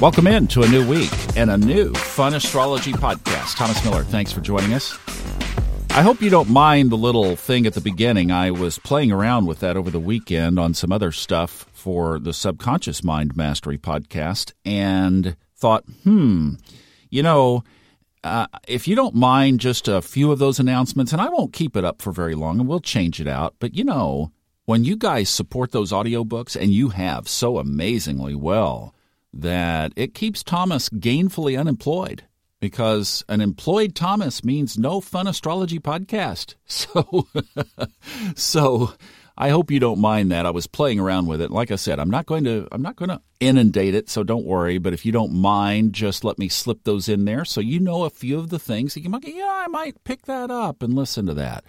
Welcome in to a new week and a new fun astrology podcast. Thomas Miller, thanks for joining us. I hope you don't mind the little thing at the beginning. I was playing around with that over the weekend on some other stuff for the Subconscious Mind Mastery podcast and thought, hmm, you know, uh, if you don't mind just a few of those announcements, and I won't keep it up for very long and we'll change it out, but you know, when you guys support those audiobooks, and you have so amazingly well, that it keeps Thomas gainfully unemployed because an employed Thomas means no fun astrology podcast. So, so I hope you don't mind that. I was playing around with it. Like I said, I'm not going to I'm not going to inundate it, so don't worry. But if you don't mind, just let me slip those in there so you know a few of the things that you might. Yeah, I might pick that up and listen to that.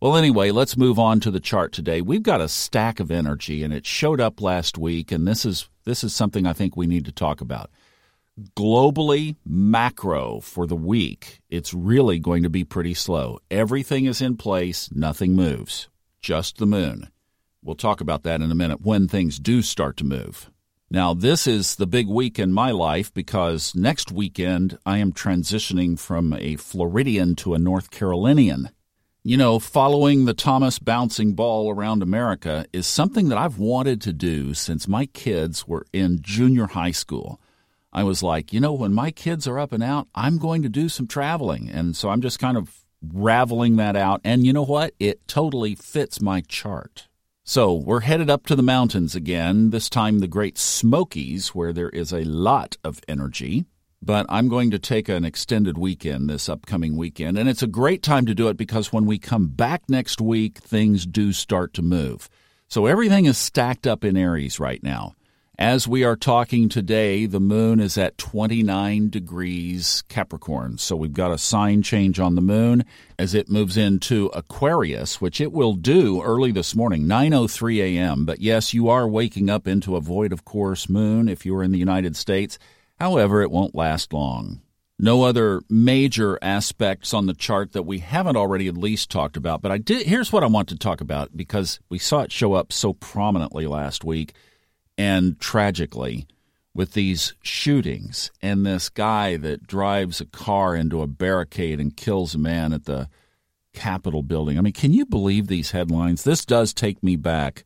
Well, anyway, let's move on to the chart today. We've got a stack of energy, and it showed up last week, and this is this is something I think we need to talk about. Globally, macro for the week, it's really going to be pretty slow. Everything is in place, nothing moves, just the moon. We'll talk about that in a minute when things do start to move. Now, this is the big week in my life because next weekend I am transitioning from a Floridian to a North Carolinian. You know, following the Thomas bouncing ball around America is something that I've wanted to do since my kids were in junior high school. I was like, you know, when my kids are up and out, I'm going to do some traveling. And so I'm just kind of raveling that out. And you know what? It totally fits my chart. So we're headed up to the mountains again, this time the Great Smokies, where there is a lot of energy but I'm going to take an extended weekend this upcoming weekend. And it's a great time to do it because when we come back next week, things do start to move. So everything is stacked up in Aries right now. As we are talking today, the moon is at 29 degrees Capricorn. So we've got a sign change on the moon as it moves into Aquarius, which it will do early this morning, 9:03 a.m. But yes, you are waking up into a void of course moon if you're in the United States. However, it won't last long. No other major aspects on the chart that we haven't already at least talked about, but I did here's what I want to talk about because we saw it show up so prominently last week and tragically with these shootings and this guy that drives a car into a barricade and kills a man at the Capitol building. I mean, can you believe these headlines? This does take me back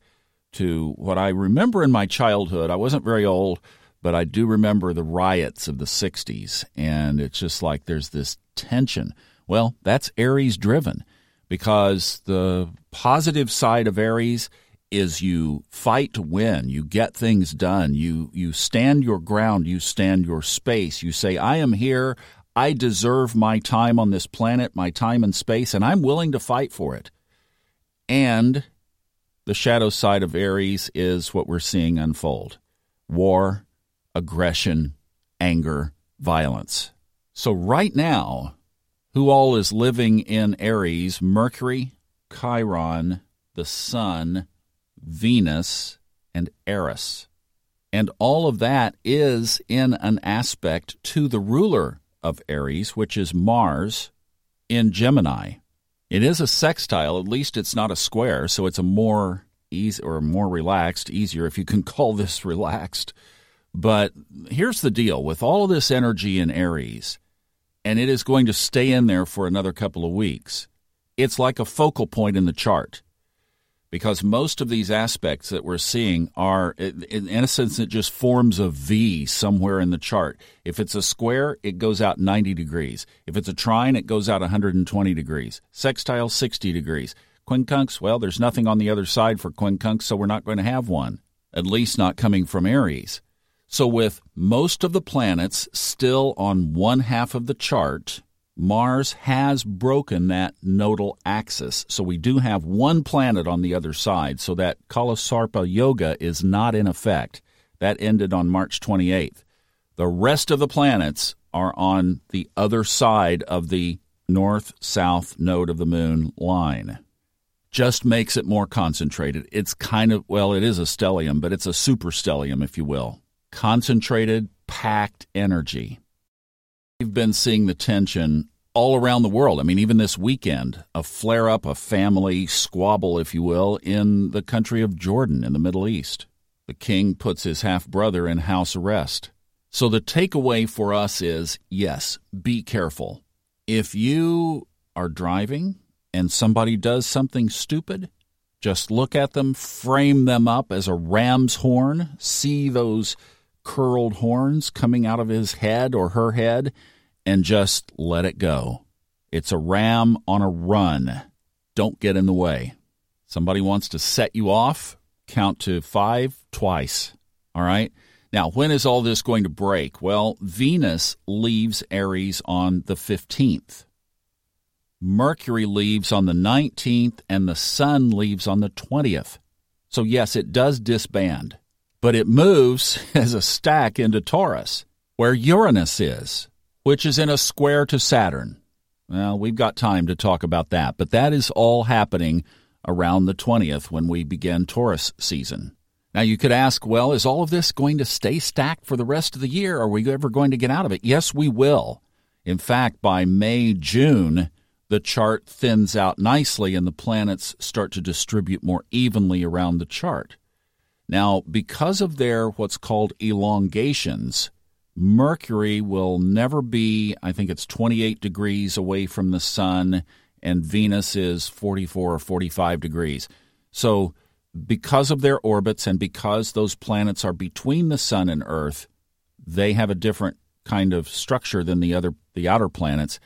to what I remember in my childhood. I wasn't very old but I do remember the riots of the 60s, and it's just like there's this tension. Well, that's Aries driven because the positive side of Aries is you fight to win, you get things done, you you stand your ground, you stand your space. You say I am here, I deserve my time on this planet, my time and space, and I'm willing to fight for it. And the shadow side of Aries is what we're seeing unfold. War, aggression, anger, violence. So, right now, who all is living in Aries? Mercury, Chiron, the Sun, Venus, and Eris. And all of that is in an aspect to the ruler of Aries, which is Mars in Gemini. It is a sextile, at least it's not a square, so it's a more easy or more relaxed, easier if you can call this relaxed but here's the deal with all of this energy in Aries, and it is going to stay in there for another couple of weeks. It's like a focal point in the chart because most of these aspects that we're seeing are, in a sense, it just forms a V somewhere in the chart. If it's a square, it goes out 90 degrees. If it's a trine, it goes out 120 degrees. Sextile, 60 degrees. Quincunx, well, there's nothing on the other side for quincunx, so we're not going to have one, at least not coming from Aries. So, with most of the planets still on one half of the chart, Mars has broken that nodal axis. So, we do have one planet on the other side. So, that Kalasarpa Yoga is not in effect. That ended on March 28th. The rest of the planets are on the other side of the north south node of the moon line. Just makes it more concentrated. It's kind of, well, it is a stellium, but it's a superstellium, if you will concentrated, packed energy. We've been seeing the tension all around the world. I mean, even this weekend, a flare up, a family squabble, if you will, in the country of Jordan in the Middle East. The king puts his half brother in house arrest. So the takeaway for us is yes, be careful. If you are driving and somebody does something stupid, just look at them, frame them up as a ram's horn, see those curled horns coming out of his head or her head, and just let it go. It's a ram on a run. Don't get in the way. Somebody wants to set you off, count to five twice. All right? Now, when is all this going to break? Well, Venus leaves Aries on the 15th. Mercury leaves on the 19th, and the Sun leaves on the 20th. So, yes, it does disband, but it moves as a stack into Taurus, where Uranus is, which is in a square to Saturn. Well, we've got time to talk about that, but that is all happening around the 20th when we begin Taurus season. Now, you could ask, well, is all of this going to stay stacked for the rest of the year? Are we ever going to get out of it? Yes, we will. In fact, by May, June, the chart thins out nicely and the planets start to distribute more evenly around the chart. Now, because of their what's called elongations, Mercury will never be, I think it's 28 degrees away from the sun, and Venus is 44 or 45 degrees. So, because of their orbits and because those planets are between the sun and Earth, they have a different kind of structure than the other the outer planets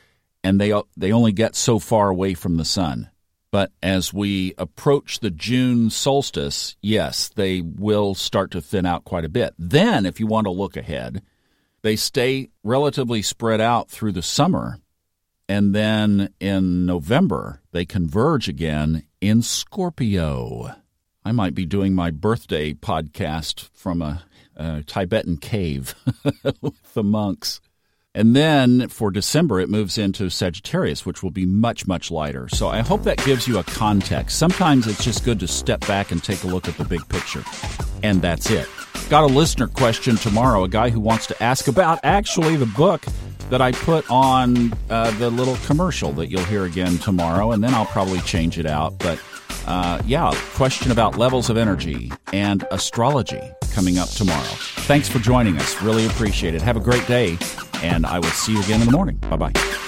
and they they only get so far away from the sun. But as we approach the June solstice, yes, they will start to thin out quite a bit. Then, if you want to look ahead, they stay relatively spread out through the summer. And then in November, they converge again in Scorpio. I might be doing my birthday podcast from a, a Tibetan cave with the monks. And then for December, it moves into Sagittarius, which will be much, much lighter. So I hope that gives you a context. Sometimes it's just good to step back and take a look at the big picture. And that's it. Got a listener question tomorrow, a guy who wants to ask about actually the book that I put on uh, the little commercial that you'll hear again tomorrow, and then I'll probably change it out. But uh, yeah, question about levels of energy and astrology coming up tomorrow. Thanks for joining us. Really appreciate it. Have a great day and I will see you again in the morning. Bye bye.